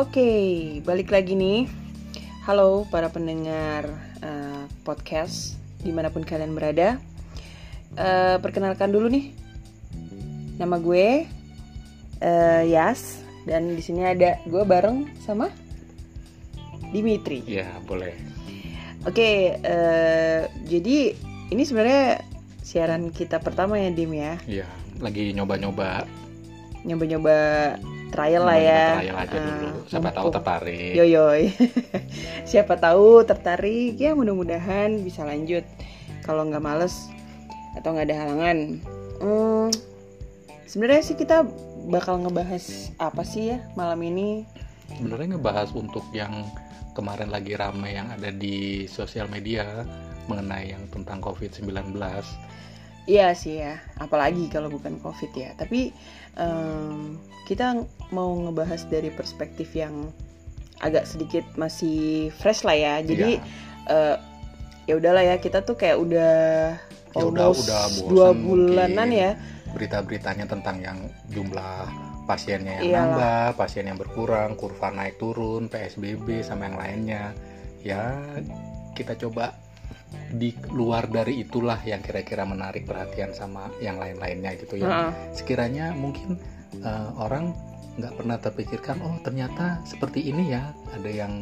Oke, balik lagi nih. Halo para pendengar uh, podcast di mana pun kalian berada. Uh, perkenalkan dulu nih, nama gue uh, Yas dan di sini ada gue bareng sama Dimitri. Ya boleh. Oke, uh, jadi ini sebenarnya siaran kita pertama ya Dim ya. Iya, lagi nyoba-nyoba. Nyoba-nyoba trial lah ya. Trial aja uh, dulu. Siapa tahu tertarik. Yoyoy. Siapa tahu tertarik ya mudah-mudahan bisa lanjut. Kalau nggak males atau nggak ada halangan. Hmm, Sebenarnya sih kita bakal ngebahas apa sih ya malam ini? Sebenarnya ngebahas untuk yang kemarin lagi rame yang ada di sosial media mengenai yang tentang COVID-19. Iya sih ya, apalagi kalau bukan COVID ya. Tapi um, kita mau ngebahas dari perspektif yang agak sedikit masih fresh lah ya. Jadi ya, uh, ya udahlah ya kita tuh kayak udah ya almost udah, udah dua bulanan ya berita-beritanya tentang yang jumlah pasiennya yang Iyalah. nambah, pasien yang berkurang, kurva naik turun, PSBB sama yang lainnya. Ya, kita coba di luar dari itulah yang kira-kira menarik perhatian sama yang lain-lainnya gitu ya. Uh -uh. Sekiranya mungkin uh, orang nggak pernah terpikirkan, oh ternyata seperti ini ya. Ada yang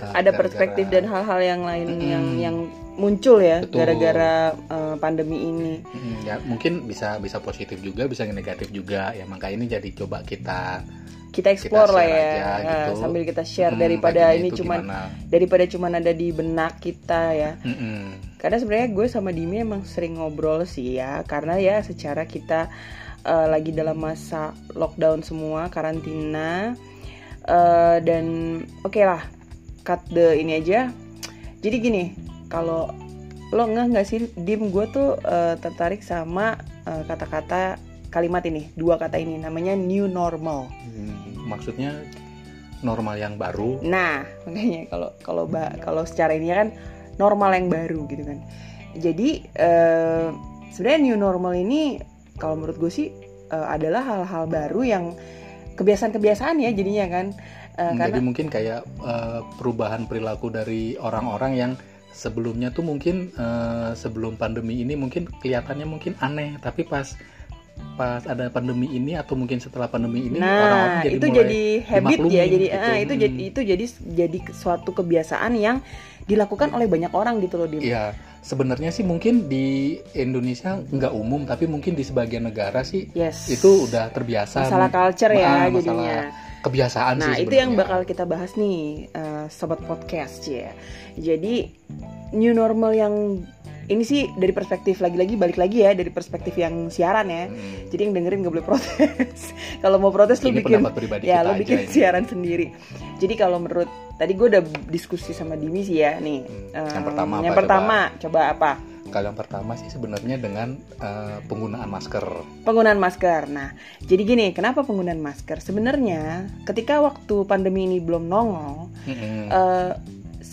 uh, ada perspektif dan hal-hal yang lain mm, yang yang muncul ya gara-gara uh, pandemi ini. Hmm, ya mungkin bisa bisa positif juga, bisa negatif juga. Ya maka ini jadi coba kita kita explore lah ya aja, gitu. sambil kita share hmm, daripada ini cuman gimana? daripada cuman ada di benak kita ya. Hmm. Karena sebenarnya gue sama Dimi emang sering ngobrol sih ya, karena ya secara kita uh, lagi dalam masa lockdown semua, karantina uh, dan oke okay lah cut the ini aja. Jadi gini, kalau lo nggak nggak sih dim gue tuh uh, tertarik sama kata kata-kata kalimat ini dua kata ini namanya new normal hmm, maksudnya normal yang baru. Nah makanya kalau kalau kalau secara ini kan normal yang baru gitu kan. Jadi uh, sebenarnya new normal ini kalau menurut gue sih uh, adalah hal-hal baru yang kebiasaan-kebiasaan ya jadinya kan. Uh, jadi karena, mungkin kayak uh, perubahan perilaku dari orang-orang yang sebelumnya tuh mungkin uh, sebelum pandemi ini mungkin kelihatannya mungkin aneh. Tapi pas pas ada pandemi ini atau mungkin setelah pandemi ini nah, orang-orang jadi itu jadi habit ya jadi gitu. ah, itu hmm. jadi itu jadi jadi suatu kebiasaan yang dilakukan oleh banyak orang gitu loh di Iya sebenarnya sih mungkin di Indonesia nggak umum tapi mungkin di sebagian negara sih yes. itu udah terbiasa masalah culture ya masalah jadinya kebiasaan nah sih itu yang bakal kita bahas nih uh, sobat podcast ya jadi new normal yang ini sih dari perspektif lagi-lagi balik lagi ya dari perspektif yang siaran ya hmm. jadi yang dengerin nggak boleh protes kalau mau protes lu bikin ya lu bikin ini. siaran sendiri jadi kalau menurut tadi gue udah diskusi sama Dimi sih ya nih hmm. yang um, pertama yang pertama coba apa kalau yang pertama sih sebenarnya dengan uh, penggunaan masker. Penggunaan masker. Nah, jadi gini, kenapa penggunaan masker? Sebenarnya ketika waktu pandemi ini belum nongol, -hmm. uh,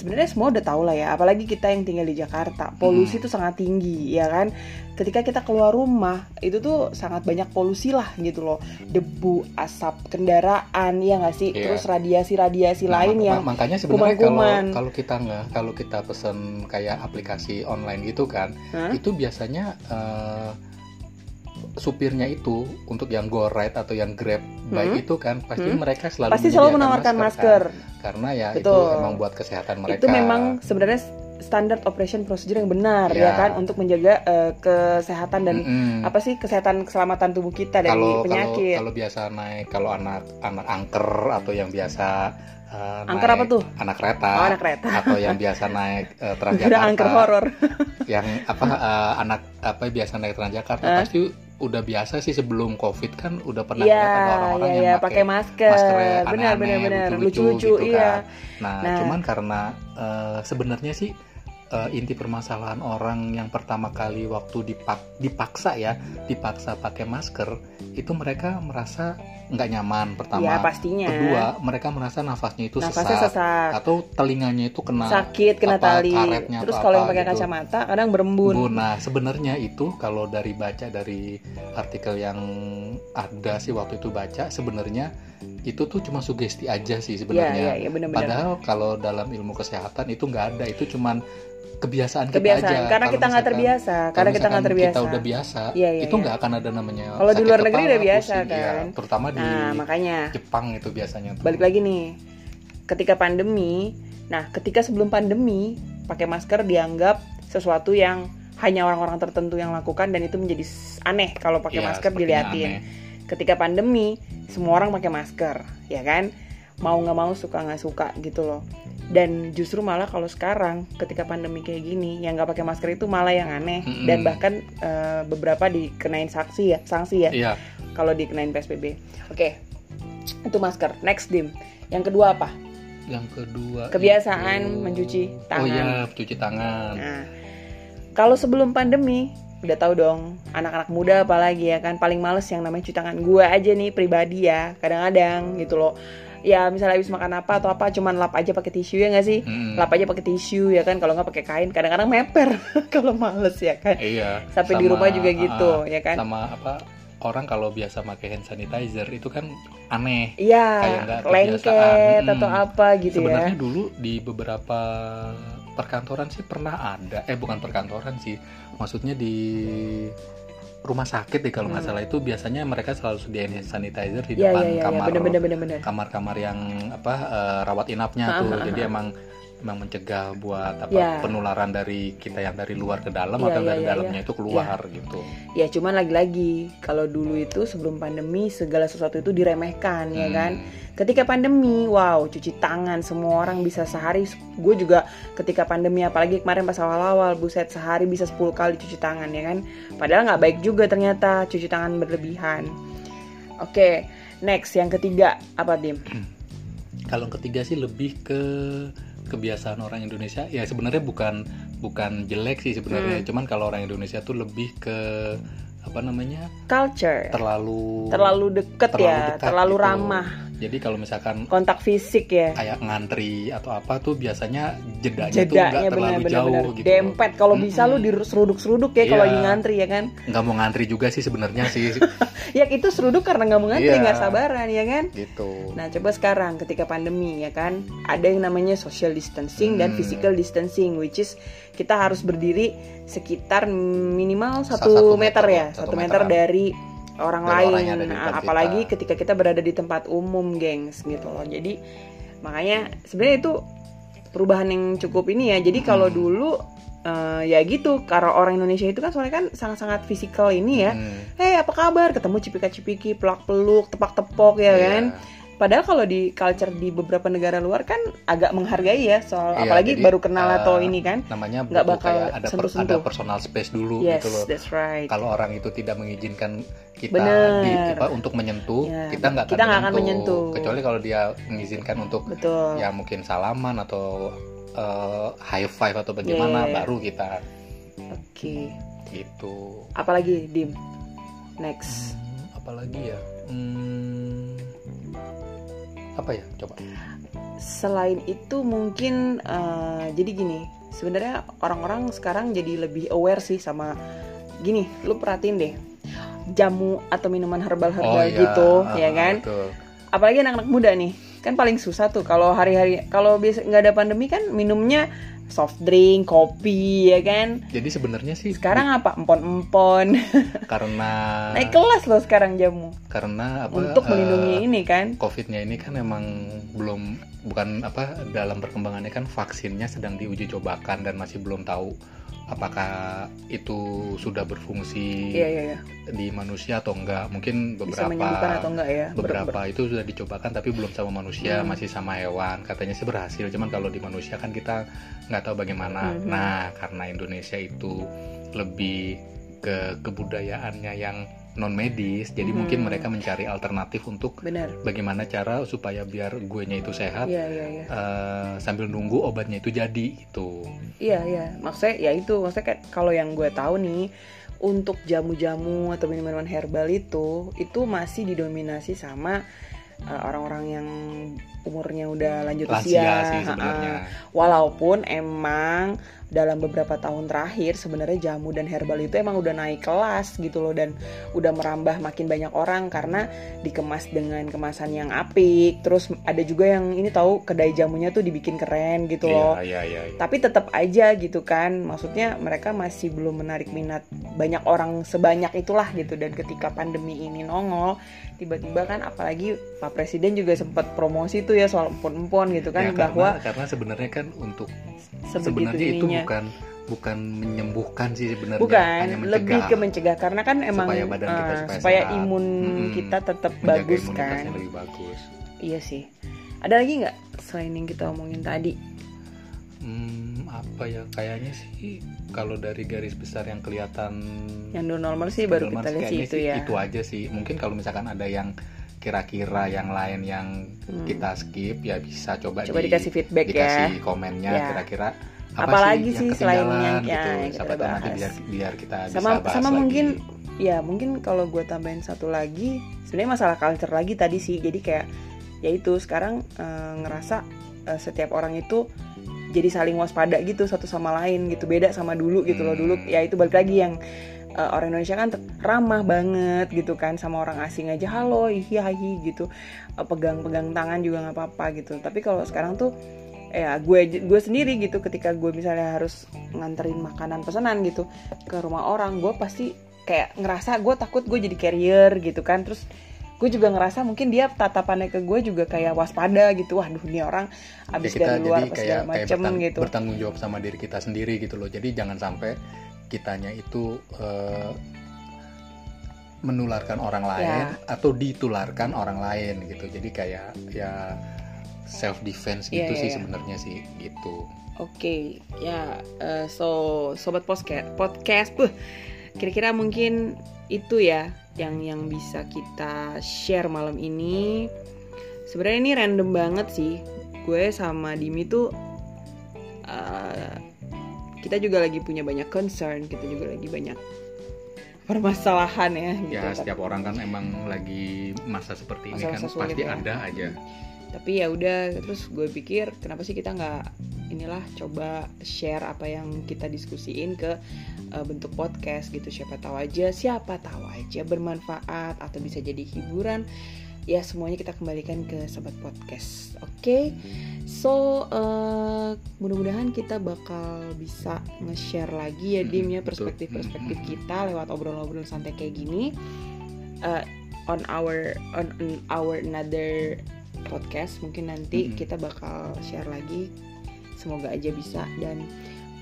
sebenarnya semua udah tahu lah ya apalagi kita yang tinggal di Jakarta polusi itu hmm. sangat tinggi ya kan ketika kita keluar rumah itu tuh sangat banyak polusi lah gitu loh debu asap kendaraan ya nggak sih yeah. terus radiasi radiasi nah, lain mak yang makanya sebenarnya kalau kalau kita nggak kalau kita pesen kayak aplikasi online gitu kan huh? itu biasanya uh, supirnya itu untuk yang go ride atau yang grab hmm. baik itu kan pasti hmm. mereka selalu pasti selalu menawarkan masker, masker. Kan? karena ya Betul. itu emang buat kesehatan mereka itu memang sebenarnya standar operation procedure yang benar ya, ya kan untuk menjaga uh, kesehatan dan mm -hmm. apa sih kesehatan keselamatan tubuh kita dari kalau, penyakit. Kalau, kalau biasa naik kalau anak anak angker atau yang biasa uh, angker apa tuh? Anak kereta. Oh, anak kereta. Atau yang biasa naik uh, Transjakarta. angker horor. yang apa uh, anak apa biasa naik Transjakarta uh. pasti udah biasa sih sebelum covid kan udah pernah ya, ada orang-orang ya, yang ya, pakai masker, masker benar benar benar lucu-lucu gitu iya. Kan. Nah, nah, cuman karena uh, sebenarnya sih uh, inti permasalahan orang yang pertama kali waktu dipak dipaksa ya dipaksa pakai masker itu mereka merasa nggak nyaman pertama ya, pastinya. kedua mereka merasa nafasnya itu nafasnya sesak, sesak atau telinganya itu kena sakit kena apa, tali terus kalau yang pakai gitu. kacamata kadang berembun nah sebenarnya itu kalau dari baca dari artikel yang ada sih waktu itu baca sebenarnya itu tuh cuma sugesti aja sih sebenarnya. Yeah, yeah, yeah, bener -bener. Padahal kalau dalam ilmu kesehatan itu nggak ada, itu cuma kebiasaan, kebiasaan kita aja. karena kita nggak terbiasa karena kita nggak terbiasa kita udah biasa ya, ya, itu nggak ya. akan ada namanya kalau di luar negeri udah biasa pusing, kan ya, terutama di nah, makanya Jepang itu biasanya tuh. balik lagi nih ketika pandemi nah ketika sebelum pandemi pakai masker dianggap sesuatu yang hanya orang-orang tertentu yang lakukan dan itu menjadi aneh kalau pakai ya, masker diliatin aneh. Ketika pandemi semua orang pakai masker ya kan? Mau nggak mau suka nggak suka gitu loh. Dan justru malah kalau sekarang ketika pandemi kayak gini yang nggak pakai masker itu malah yang aneh. Mm -hmm. dan bahkan uh, beberapa dikenain sanksi ya sanksi ya yeah. kalau dikenain psbb oke okay. itu masker. Next dim. Yang kedua apa? Yang kedua kebiasaan itu... mencuci tangan oh iya cuci tangan. Nah kalau sebelum pandemi udah tahu dong anak-anak muda apalagi ya kan paling males yang namanya cuci tangan gue aja nih pribadi ya kadang-kadang gitu loh. Ya misalnya habis makan apa atau apa cuman lap aja pakai tisu ya nggak sih? Hmm. lap aja pakai tisu ya kan? Kalau nggak pakai kain kadang-kadang meper kalau males ya kan? Iya sampai sama, di rumah juga gitu uh, ya kan? sama apa orang kalau biasa pakai hand sanitizer itu kan aneh. Iya lengket hmm. atau apa gitu sebenarnya ya. Sebenarnya dulu di beberapa perkantoran sih pernah ada. Eh bukan perkantoran sih. Maksudnya di rumah sakit deh kalau nggak hmm. salah. Itu biasanya mereka selalu sediain sanitizer di yeah, depan yeah, yeah, kamar bener, bener, bener, kamar-kamar yang apa uh, rawat inapnya tuh. Jadi emang emang mencegah buat apa yeah. penularan dari kita yang dari luar ke dalam yeah, atau yeah, dari yeah, dalamnya yeah. itu keluar yeah. gitu. Ya cuman lagi-lagi kalau dulu itu sebelum pandemi segala sesuatu itu diremehkan ya hmm. ya kan. Ketika pandemi, wow cuci tangan semua orang bisa sehari. Gue juga ketika pandemi apalagi kemarin pas awal-awal buset sehari bisa 10 kali cuci tangan ya kan. Padahal nggak baik juga ternyata cuci tangan berlebihan. Oke, okay, next yang ketiga apa Dim? Kalau ketiga sih lebih ke kebiasaan orang Indonesia ya sebenarnya bukan bukan jelek sih sebenarnya hmm. cuman kalau orang Indonesia tuh lebih ke apa namanya culture terlalu terlalu deket terlalu ya dekat terlalu gitu. ramah jadi kalau misalkan kontak fisik ya kayak ngantri atau apa tuh biasanya jedanya, jedanya tuh nggak terlalu bener, jauh bener. gitu dempet kalau mm -hmm. bisa lu diseruduk-seruduk ya yeah. kalau lagi ngantri ya kan nggak mau ngantri juga sih sebenarnya sih ya itu seruduk karena nggak mau ngantri iya. nggak yeah. sabaran ya kan gitu nah coba sekarang ketika pandemi ya kan ada yang namanya social distancing hmm. dan physical distancing which is kita harus berdiri sekitar minimal satu, satu meter, meter ya satu meter, meter dari orang lain orang apalagi kita. ketika kita berada di tempat umum gengs gitu loh jadi makanya sebenarnya itu perubahan yang cukup ini ya jadi hmm. kalau dulu uh, ya gitu karena orang Indonesia itu kan soalnya kan sangat-sangat fisikal ini ya hmm. hey apa kabar ketemu cipika-cipiki pelak peluk tepak tepok ya yeah. kan Padahal kalau di culture di beberapa negara luar kan agak menghargai ya soal iya, apalagi jadi, baru kenal uh, atau ini kan namanya nggak bakal ada sentuh -sentuh. ada personal space dulu yes, gitu loh. That's right. Kalau orang itu tidak mengizinkan kita di, apa, untuk menyentuh, ya, kita nggak akan, kita akan menyentuh. Kecuali kalau dia mengizinkan untuk Betul. ya mungkin salaman atau uh, high five atau bagaimana yeah. Baru kita. Oke. Okay. Gitu. Apalagi dim. Next. Hmm, apalagi ya. Hmm, apa ya coba selain itu mungkin uh, jadi gini sebenarnya orang-orang sekarang jadi lebih aware sih sama gini lu perhatiin deh jamu atau minuman herbal-herbal oh, iya. gitu uh, ya kan betul. apalagi anak-anak muda nih kan paling susah tuh kalau hari-hari kalau biasa nggak ada pandemi kan minumnya soft drink, kopi ya kan. Jadi sebenarnya sih sekarang apa empon-empon. Karena naik kelas loh sekarang jamu. Karena apa? Untuk melindungi uh, ini kan. Covidnya ini kan emang belum bukan apa dalam perkembangannya kan vaksinnya sedang diuji cobakan dan masih belum tahu apakah itu sudah berfungsi iya, iya, iya. di manusia atau enggak mungkin beberapa atau enggak ya beberapa Ber itu sudah dicobakan tapi belum sama manusia hmm. masih sama hewan katanya sih berhasil cuman kalau di manusia kan kita nggak tahu bagaimana hmm. nah karena Indonesia itu lebih ke kebudayaannya yang non medis jadi hmm. mungkin mereka mencari alternatif untuk Bener. bagaimana cara supaya biar gue nya itu sehat yeah, yeah, yeah. Uh, sambil nunggu obatnya itu jadi itu iya yeah, iya yeah. maksudnya ya itu maksudnya kayak kalau yang gue tahu nih untuk jamu-jamu atau minuman herbal itu itu masih didominasi sama uh, orang-orang yang umurnya udah lanjut Lansia usia sih sebenarnya. walaupun emang dalam beberapa tahun terakhir sebenarnya jamu dan herbal itu emang udah naik kelas gitu loh dan udah merambah makin banyak orang karena dikemas dengan kemasan yang apik. Terus ada juga yang ini tahu kedai jamunya tuh dibikin keren gitu iya, loh. iya, iya, iya. tapi tetap aja gitu kan maksudnya mereka masih belum menarik minat banyak orang sebanyak itulah gitu. Dan ketika pandemi ini nongol tiba-tiba kan apalagi Pak Presiden juga sempat promosi tuh ya soal empon-empon gitu kan ya, karena, bahwa karena sebenarnya kan untuk sebenarnya itu bukan bukan menyembuhkan sih sebenarnya bukan lebih ke mencegah karena kan emang supaya badan kita supaya, uh, supaya imun hmm, kita tetap bagus kan. lebih bagus. Iya sih. Ada lagi nggak selain yang kita omongin tadi? Hmm, apa ya kayaknya sih kalau dari garis besar yang kelihatan yang normal sih baru kita lihat sih itu ya. itu aja sih. Mungkin kalau misalkan ada yang kira-kira yang lain yang hmm. kita skip ya bisa coba, coba di, dikasih feedback dikasih ya komennya kira kira-kira apa apalagi sih, yang selain yang gitu. ya, kita bahas. nanti biar biar kita sama bisa bahas sama lagi. mungkin ya mungkin kalau gue tambahin satu lagi sebenarnya masalah culture lagi tadi sih jadi kayak ya itu sekarang uh, ngerasa uh, setiap orang itu jadi saling waspada gitu satu sama lain gitu beda sama dulu gitu loh dulu hmm. ya itu balik lagi yang uh, orang Indonesia kan ramah banget gitu kan sama orang asing aja halo iya hi gitu uh, pegang-pegang tangan juga nggak apa-apa gitu tapi kalau sekarang tuh ya gue gue sendiri gitu ketika gue misalnya harus nganterin makanan pesanan gitu ke rumah orang gue pasti kayak ngerasa gue takut gue jadi carrier gitu kan. Terus gue juga ngerasa mungkin dia tatapannya ke gue juga kayak waspada gitu. Wah duh ini orang abis ya kita, dari luar segala macem gitu. bertanggung jawab sama diri kita sendiri gitu loh. Jadi jangan sampai kitanya itu uh, menularkan orang lain ya. atau ditularkan orang lain gitu. Jadi kayak ya self defense ya, gitu ya, sih ya. sebenarnya sih gitu oke okay. ya uh, so sobat podcast podcast uh, kira-kira mungkin itu ya yang yang bisa kita share malam ini sebenarnya ini random banget sih gue sama Dimi tuh uh, kita juga lagi punya banyak concern kita juga lagi banyak permasalahan ya gitu. ya setiap orang kan emang lagi masa seperti masa ini kan pasti ya. ada aja tapi ya udah terus gue pikir kenapa sih kita nggak inilah coba share apa yang kita diskusiin ke uh, bentuk podcast gitu. Siapa tahu aja siapa tahu aja bermanfaat atau bisa jadi hiburan. Ya semuanya kita kembalikan ke sobat podcast oke? Okay? so uh, mudah-mudahan kita bakal bisa nge-share lagi ya dim ya perspektif-perspektif kita lewat obrolan-obrolan santai kayak gini. Uh, on our on, our another podcast mungkin nanti kita bakal share lagi. Semoga aja bisa. Dan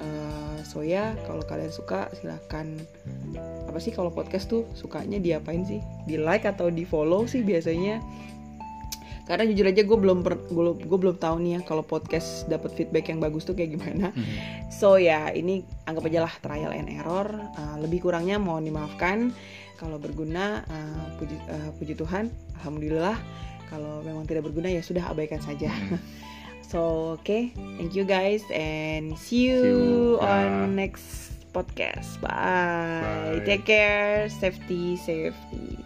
uh, so ya kalau kalian suka silahkan. Apa sih kalau podcast tuh sukanya diapain sih? Di like atau di follow sih biasanya. Karena jujur aja gue belum gue belum tahu nih ya kalau podcast dapat feedback yang bagus tuh kayak gimana. Mm-hmm. so ya ini anggap aja lah trial and error. Uh, lebih kurangnya mohon dimaafkan. Kalau berguna uh, puji uh, puji Tuhan. Alhamdulillah kalau memang tidak berguna ya sudah abaikan saja mm-hmm. So, okay. Thank you guys and see you, see you. on next podcast. Bye. Bye. Take care. Safety, safety.